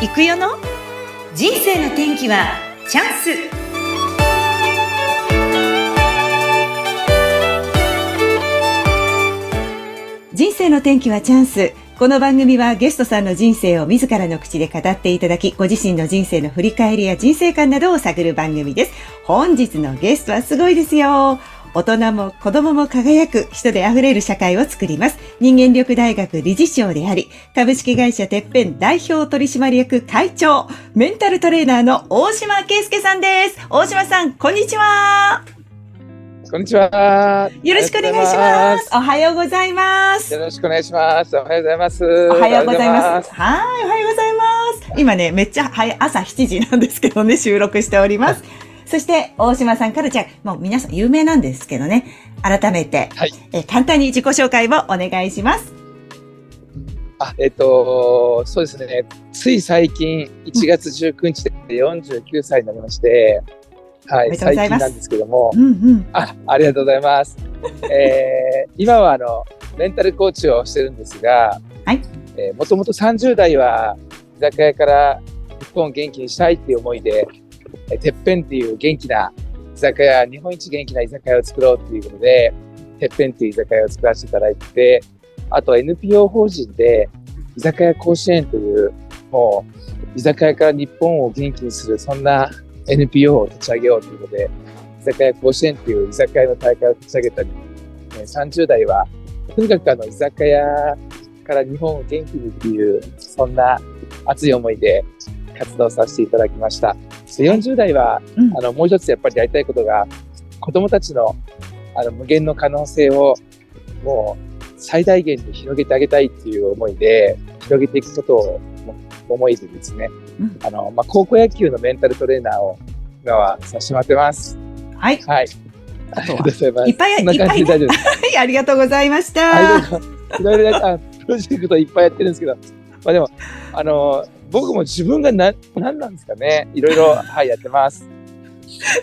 行くよの？人生の天気はチャンス人生の天気はチャンスこの番組はゲストさんの人生を自らの口で語っていただき、ご自身の人生の振り返りや人生観などを探る番組です。本日のゲストはすごいですよ。大人も子供も輝く人で溢れる社会を作ります。人間力大学理事長であり、株式会社てっぺん代表取締役会長、メンタルトレーナーの大島圭介さんです。大島さん、こんにちは。こんにちは。よろしくお願いします。おはようございます。よろしくお願いします。おはようございます。おはようございます。はい、おはようございます。今ね、めっちゃ早い、朝7時なんですけどね、収録しております。そして、大島さんから、じゃあ、もう皆さん有名なんですけどね、改めて、はいえ簡単に自己紹介をお願いします。あ、えっ、と、そうですね。つい最近、1月19日で49歳になりまして、はい、最近なんですけどもう、んうん。あ、ありがとうございます。えー、今はあの、メンタルコーチをしてるんですが、はい。えー、もともと30代は、居酒屋から日本を元気にしたいっていう思いで、えーてっぺんっていう元気な居酒屋、日本一元気な居酒屋を作ろうっていうことで、てっぺんっていう居酒屋を作らせていただいて、あと NPO 法人で、居酒屋甲子園という、もう、居酒屋から日本を元気にする、そんな NPO を立ち上げようということで、居酒屋甲子園っていう居酒屋の大会を立ち上げたり、30代は、とにかくあの、居酒屋から日本を元気にっていう、そんな熱い思いで活動させていただきました。で40代は、うんあの、もう一つやっぱりやりたいことが、子供たちの、あの、無限の可能性を、もう、最大限に広げてあげたいっていう思いで、広げていくことを思いでですね、うんあの、まあ、高校野球のメンタルトレーナーを今はさせてもらってます。はい。はい。あとはありがとうございます。いっぱいこんな感じで大丈夫です。はい、ありがとうございました。はい、いろいろあプロジェクトいっぱいやってるんですけど、まあでも、あの、僕も自分がな、何なんですかね。いろいろ、はい、やってます。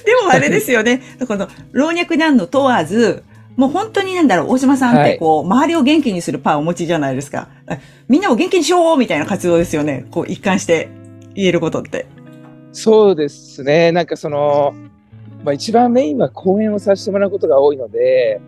でもあれですよね。この老若男女問わず、もう本当になんだろう、大島さんってこう、周りを元気にするパンをお持ちじゃないですか。みんなを元気にしようみたいな活動ですよね。こう一貫して言えることって。そうですね。なんかその、まあ一番メインは講演をさせてもらうことが多いので、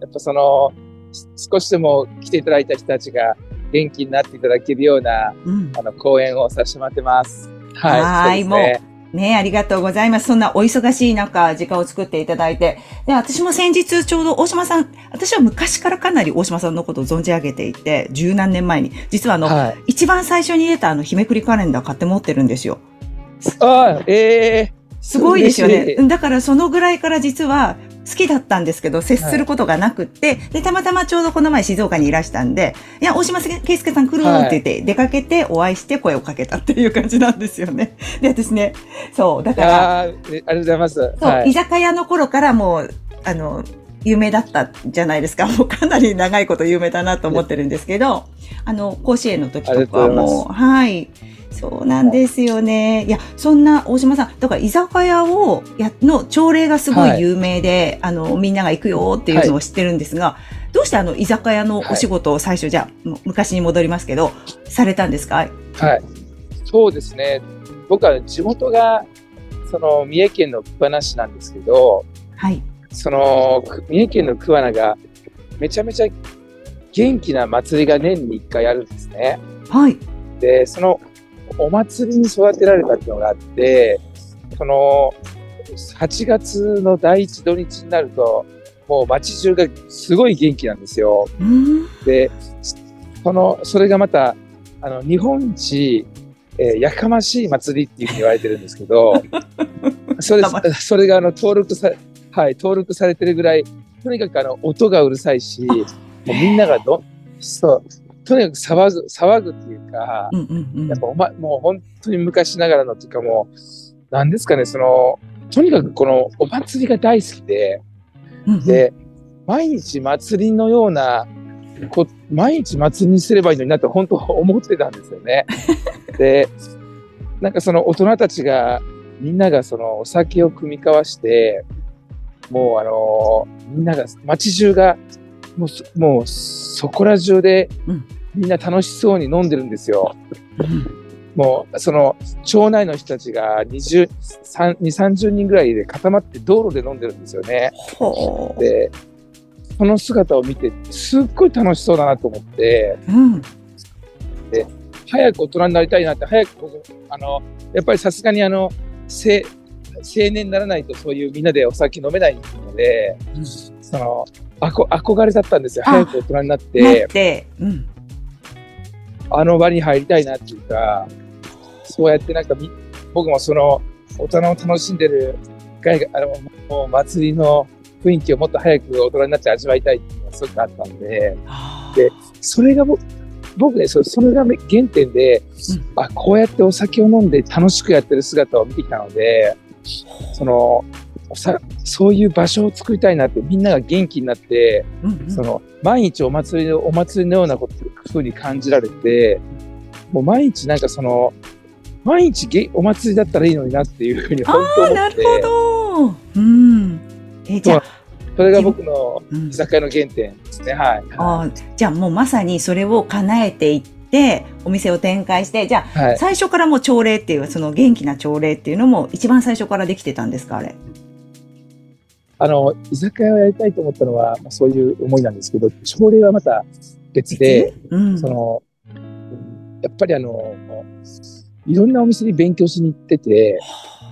やっぱその、し少しでも来ていただいた人たちが元気になっていただけるような、うん。あの、講演をさせてもらってます。はい。はいそうですねねありがとうございます。そんなお忙しい中、時間を作っていただいて。で、私も先日ちょうど大島さん、私は昔からかなり大島さんのことを存じ上げていて、十何年前に、実はあの、はい。一番最初に出たあの、日めくりカレンダー買って持ってるんですよ。ああ、ええすごいですよね。だからそのぐらいから実は好きだったんですけど、接することがなくって、で、たまたまちょうどこの前静岡にいらしたんで、いや、大島圭介さん来るって言って、出かけてお会いして声をかけたっていう感じなんですよね。で、私ね、そう、だから、ありがとうございます。そう、はい居。酒屋の頃からもう、あの、有名だったじゃないですか。もうかなり長いこと有名だなと思ってるんですけど、あの、甲子園の時とかも、はい。そうなんですよね。いや、そんな大島さん、だから居酒屋を、や、の朝礼がすごい有名で、あの、みんなが行くよっていうのを知ってるんですが、どうしてあの、居酒屋のお仕事を最初、じゃあ、昔に戻りますけど、されたんですかはい。そうですね。僕は地元が、その、三重県の桑名市なんですけど、はい。その、く三重県の桑名が、めちゃめちゃ元気な祭りが年に1回あるんですね。はい。で、その、お祭りに育てられたっていうのがあって、その、8月の第一土日になると、もう街中がすごい元気なんですよ。うーん。で、その、それがまた、あの、日本一、えーやかましい祭りっていうふうに言われてるんですけど、それそれがあの、登録さ、はい、登録されてるぐらい、とにかくあの、音がうるさいし、もうみんながど、そう、とにかく騒ぐ、騒ぐっていうか、うんうんうん。やっぱおま、もう本当に昔ながらのっていうかもう、なんですかね、その、とにかくこのお祭りが大好きで、うんうん、で、毎日祭りのような、こ毎日祭りにすればいいのになって本当思ってたんですよね。で、なんかその大人たちが、みんながそのお酒を酌み交わして、もうあのみんなが、街中が、もうそ、もうそこら中でうん、みんな楽しそうに飲んでるんですよ。うん。もう、その、町内の人たちが20、3 30人ぐらいで固まって道路で飲んでるんですよね。で、その姿を見て、すっごい楽しそうだなと思って、うん、で、早く大人になりたいなって、早くあの、やっぱりさすがにあの、青年にならないとそういうみんなでお酒飲めないので、うん、その、あこ憧れだったんですよ。早く大人になって。うん、あの場に入りたいなっていうか、そうやってなんか僕もその大人を楽しんでるあのもう祭りの雰囲気をもっと早く大人になって味わいたいっていうのがすごくあったんで、で、それが僕、僕ね、そそれが原点で、うん、あ、こうやってお酒を飲んで楽しくやってる姿を見てきたので、その、さそういう場所を作りたいなってみんなが元気になって、うんうん、その毎日お祭りのお祭りのようなことふうに感じられてもう毎日なんかその毎日お祭りだったらいいのになっていうふうに本当思って。なるほど、うん、えじゃあそれが僕の居酒屋の原点ですね、はい、あじゃあもうまさにそれを叶えていってお店を展開してじゃあ、はい、最初からもう朝礼っていうその元気な朝礼っていうのも一番最初からできてたんですかあれ？あの、居酒屋をやりたいと思ったのは、まあ、そういう思いなんですけど、朝礼はまた別で、うん、その、やっぱりあの、いろんなお店に勉強しに行ってて、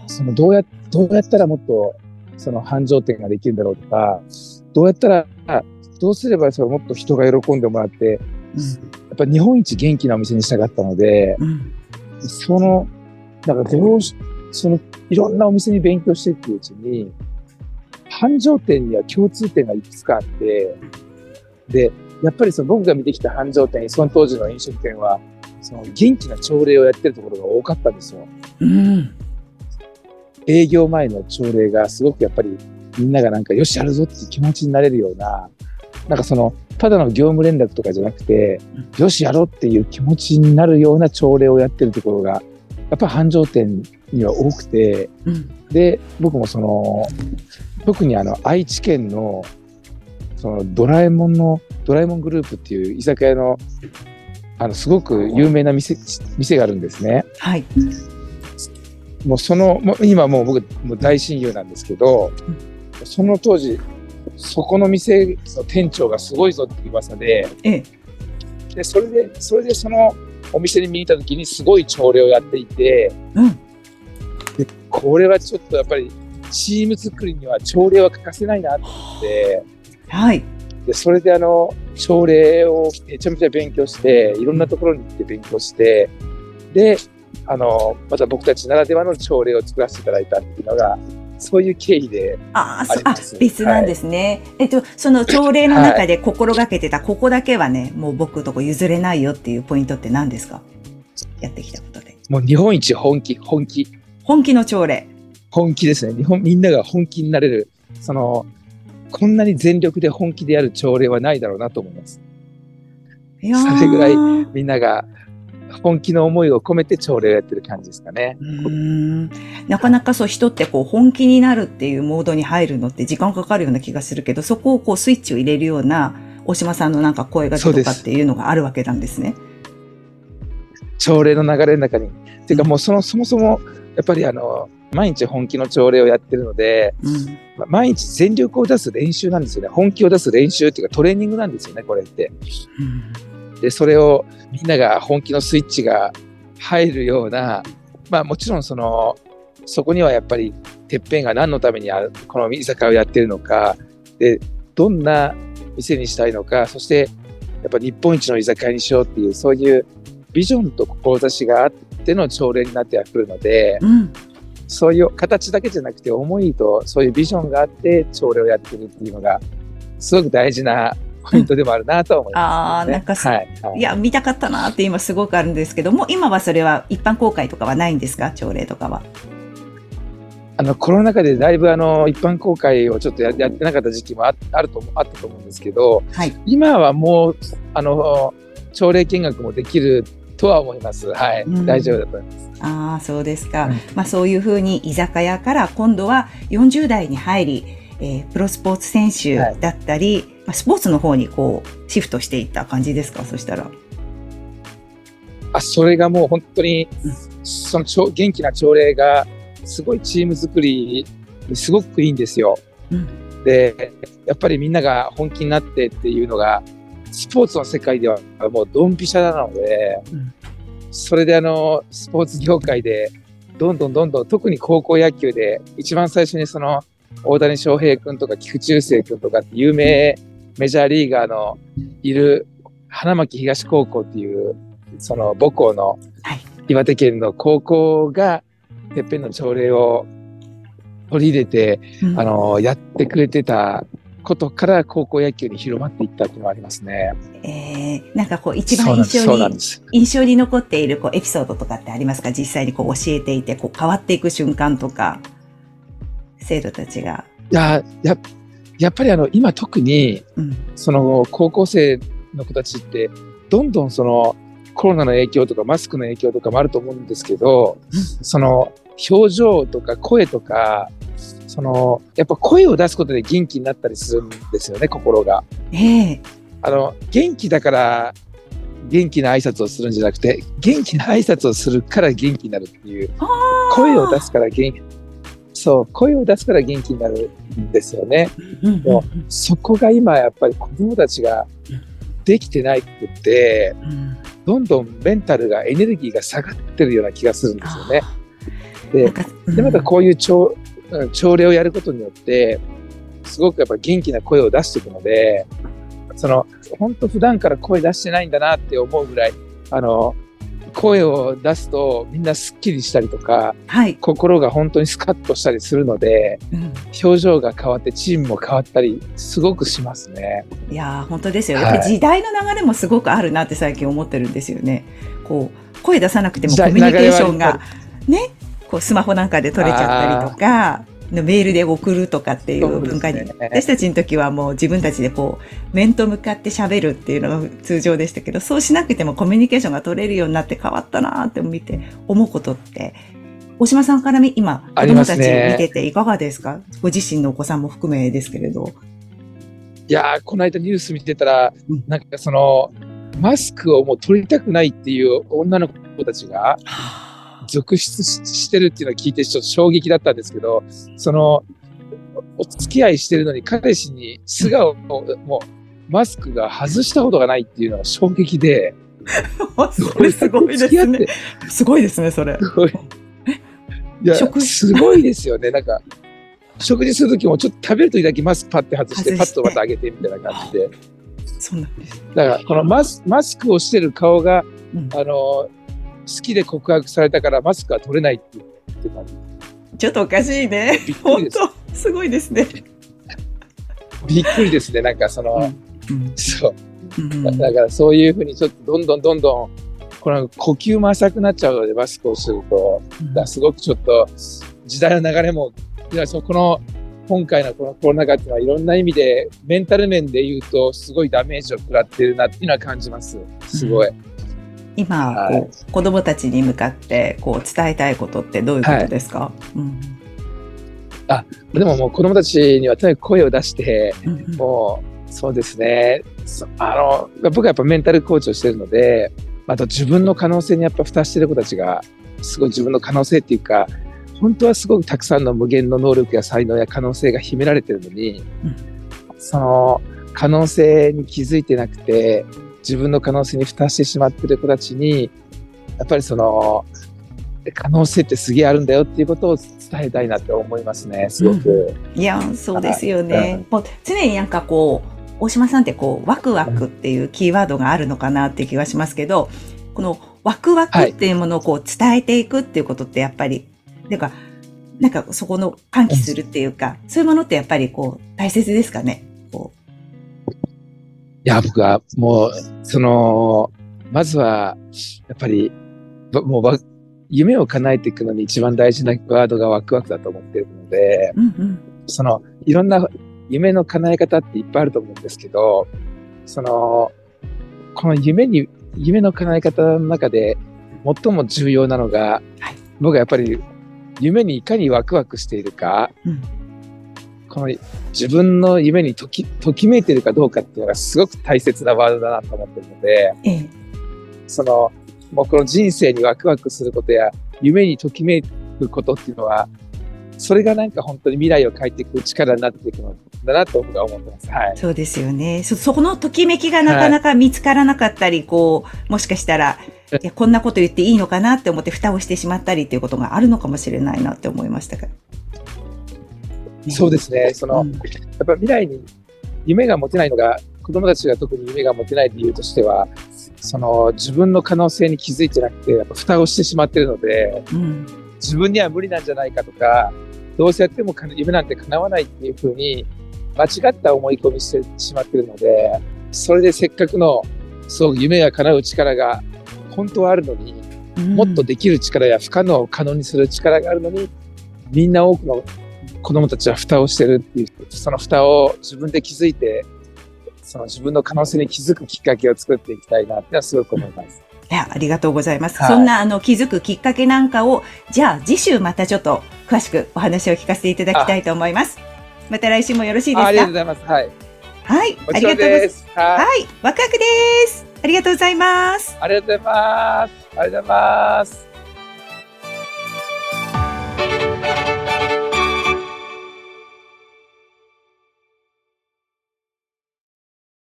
そのどうや、どうやったらもっと、その繁盛店ができるんだろうとか、どうやったら、どうすればそれもっと人が喜んでもらって、うん、やっぱ日本一元気なお店にしたかったので、うん、その、なんかどうし、その、いろんなお店に勉強していくうちに、繁盛店には共通点がいくつかあって、で、やっぱりその僕が見てきた繁盛店、その当時の飲食店は、その元気な朝礼をやってるところが多かったんですよ。うん、営業前の朝礼がすごくやっぱりみんながなんかよしやるぞっていう気持ちになれるような、なんかその、ただの業務連絡とかじゃなくて、よしやろうっていう気持ちになるような朝礼をやってるところが、やっぱ繁盛店には多くて、うん、で、僕もその、特にあの愛知県のそのドラえもんのドラえもんグループっていう居酒屋のあのすごく有名な店店があるんですね。はい。もうそのもう今もう僕もう大親友なんですけど、うん、その当時そこの店の店長がすごいぞっていう噂で、ええ、でそれでそれでそのお店に見に行った時にすごい朝礼をやっていて、うん、でこれはちょっとやっぱりチーム作りには朝礼は欠かせないなと思って、はい。で、それであの、朝礼をめちゃめちゃ勉強して、いろんなところに行って勉強して、で、あの、また僕たちならではの朝礼を作らせていただいたっていうのが、そういう経緯であああ別なんですね、はい、えっと、その朝礼の中で心がけてた、ここだけはね、もう僕とこ譲れないよっていうポイントって何ですか？やってきたことで。もう日本一本気、本気。本気の朝礼。本気ですね。日本、みんなが本気になれる、その、こんなに全力で本気でやる朝礼はないだろうなと思います。それぐらいみんなが本気の思いを込めて朝礼をやってる感じですかね。うんなかなかそう人ってこう本気になるっていうモードに入るのって時間かかるような気がするけど、そこをこうスイッチを入れるような大島さんのなんか声がけとかっていうのがあるわけなんですね。朝礼の流れの中に。ていうかもうそのそもそもやっぱりあの毎日本気の朝礼をやってるので、うん、毎日全力を出す練習なんですよね。本気を出す練習っていうかトレーニングなんですよね、これって。うん、で、それをみんなが本気のスイッチが入るような、まあもちろんその、そこにはやっぱり、てっぺんが何のためにこの居酒屋をやってるのか、で、どんな店にしたいのか、そしてやっぱ日本一の居酒屋にしようっていう、そういうビジョンと志があっての朝礼になってはくるので、うん、そういう形だけじゃなくて思いとそういうビジョンがあって朝礼をやってるっていうのがすごく大事なポイントでもあるなと思います、ね、ああ、なんかはい、はい、いや、見たかったなって今すごくあるんですけども、今はそれは一般公開とかはないんですか？朝礼とかは。あの、コロナ禍でだいぶあの、一般公開をちょっとややってなかった時期もああると、あったと思うんですけど、はい、今はもう、あの、朝礼見学もできるとは思います。はい、うん、大丈夫だと思います。ああ、そうですか。うん、まあそういうふうに居酒屋から今度は40代に入り、えー、プロスポーツ選手だったり、はい、まあ、スポーツの方にこうシフトしていった感じですか？そしたら。あそれがもう本当に、そのちょ元気な朝礼が、すごいチーム作りにすごくいいんですよ。うんで、やっぱりみんなが本気になってっていうのが、スポーツの世界ではもうドンピシャなので、うんそれであの、スポーツ業界で、どんどんどんどん、特に高校野球で、一番最初にその、大谷翔平君とか菊池雄星君とかって有名メジャーリーガーのいる花巻東高校っていう、その母校のはい。岩手県の高校が、てっぺんの朝礼を取り入れて、うん。あの、やってくれてたことから高校野球に広まっていったっていうのがありますね。えー、なんかこう一番印象に。印象に残っているこうエピソードとかってありますか？実際にこう教えていてこう変わっていく瞬間とか生徒たちが。いや、や、やっぱりあの、今特に、うんその高校生の子たちって、どんどんそのコロナの影響とかマスクの影響とかもあると思うんですけど、その表情とか声とか、その、やっぱ声を出すことで元気になったりするんですよね、心が。ええ。あの、元気だから元気な挨拶をするんじゃなくて、元気な挨拶をするから元気になるっていう、声を出すから元気、そう、声を出すから元気になるんですよね。うんうそこが今やっぱり子供たちができてないくって、うん。どんどんメンタルがエネルギーが下がってるような気がするんですよね。でで、またこういう朝うん朝礼をやることによって、すごくやっぱ元気な声を出していくので、その、本当普段から声出してないんだなって思うぐらい、あの、声を出すとみんなスッキリしたりとか、はい、心が本当にスカッとしたりするので、うん表情が変わってチームも変わったり、すごくしますね。いやー本当ですよ。はい時代の流れもすごくあるなって最近思ってるんですよね。こう声出さなくてもコミュニケーションがね、こうスマホなんかで取れちゃったりとか、メールで送るとかっていう文化に、ね。私たちの時はもう自分たちでこう面と向かって喋るっていうのが通常でしたけど、そうしなくてもコミュニケーションが取れるようになって変わったなーって見て思うことって。大島さんから見今、子供たちをね見てていかがですか？ご自身のお子さんも含めですけれど。いやー、この間ニュース見てたらうん、なんかその、マスクをもう取りたくないっていう女の子たちが続出ししてるっていうのを聞いてちょっと衝撃だったんですけど、その、お付き合いしてるのに彼氏に素顔をもうマスクが外したことがないっていうのが衝撃で、それすごいですね。すごいですね、それ。すごい。いや、食すごいですよね。なんか、食事するときもちょっと食べるときだけマスクパッて外して、外してパッとまた上げてみたいな感じで。そうなんです。だから、このマスマスクをしてる顔が、うんあの、好きで告白されたからマスクは取れないって言ってたちょっとおかしいね。本。当すごいですね。びっくりですね。なんかその、うんそう。うんだからそういうふうにちょっとどんどんどんどん、この呼吸も浅くなっちゃうので、マスクをすると、だすごくちょっと時代の流れも、いやそこの今回のこのコロナ禍っていうのはいろんな意味で、メンタル面で言うと、すごいダメージを食らってるなっていうのは感じます。すごい。今、はいこう子供たちに向かってこう伝えたいことってどういうことですか、うん。でももう子供たちにはとにかく声を出して、うんうん。もう、そうですね。そあの、僕はやっぱメンタルコーチをしてるので、あと自分の可能性にやっぱ蓋してる子たちが、すごい自分の可能性っていうか、本当はすごくたくさんの無限の能力や才能や可能性が秘められてるのに、うん。その可能性に気づいてなくて、自分の可能性に蓋してしまってる子たちに、やっぱりその、可能性ってすげえあるんだよっていうことを伝えたいなって思いますね、すごく。いや、そうですよはね。もう常になんかこう、大島さんってこう、ワクワクっていうキーワードがあるのかなっていう気がしますけど、このワクワクっていうものをこう伝えていくっていうことってやっぱり、なんか、なんかそこの喚起するっていうか、そういうものってやっぱりこう、大切ですかね？こいや、僕はもう、その、まずは、やっぱり、ばもうわ、夢を叶えていくのに一番大事なワードがワクワクだと思っているので、う。うんうん。その、いろんな夢の叶え方っていっぱいあると思うんですけど、その、この夢に、夢の叶え方の中で最も重要なのが、はい僕はやっぱり夢にいかにワクワクしているか、うんこの自分の夢にとき、ときめいているかどうかっていうのがすごく大切なワードだなと思ってるので、ええ。その、もうこの人生にワクワクすることや、夢にときめくことっていうのは、それがなんか本当に未来を変えていく力になっていくのだなと僕は思ってます。はい。そうですよね。そ、そこのときめきがなかなか見つからなかったり、はい、こう、もしかしたら、いや、こんなこと言っていいのかなって思って蓋をしてしまったりっていうことがあるのかもしれないなって思いましたから。そうですね。その、うん、やっぱ未来に夢が持てないのが、子供たちが特に夢が持てない理由としては、その自分の可能性に気づいてなくて、やっぱ蓋をしてしまってるので、うん、自分には無理なんじゃないかとか、どうせやっても夢なんて叶わないっていうふうに、間違った思い込みしてしまってるので、それでせっかくの、そう夢が叶う力が本当はあるのに、うん、もっとできる力や不可能を可能にする力があるのに、みんな多くの子供たちは蓋をしてるっていう、その蓋を自分で気づいて、その自分の可能性に気づくきっかけを作っていきたいなってのはすごく思います。いや、ありがとうございます。はい、そんなあの気づくきっかけなんかを、じゃあ次週またちょっと詳しくお話を聞かせていただきたいと思います。また来週もよろしいですか？ありがとうございます。はい。はい。ありがとうございます。はい。ワクワクです。ありがとうございます。ありがとうございます。ありがとうございます。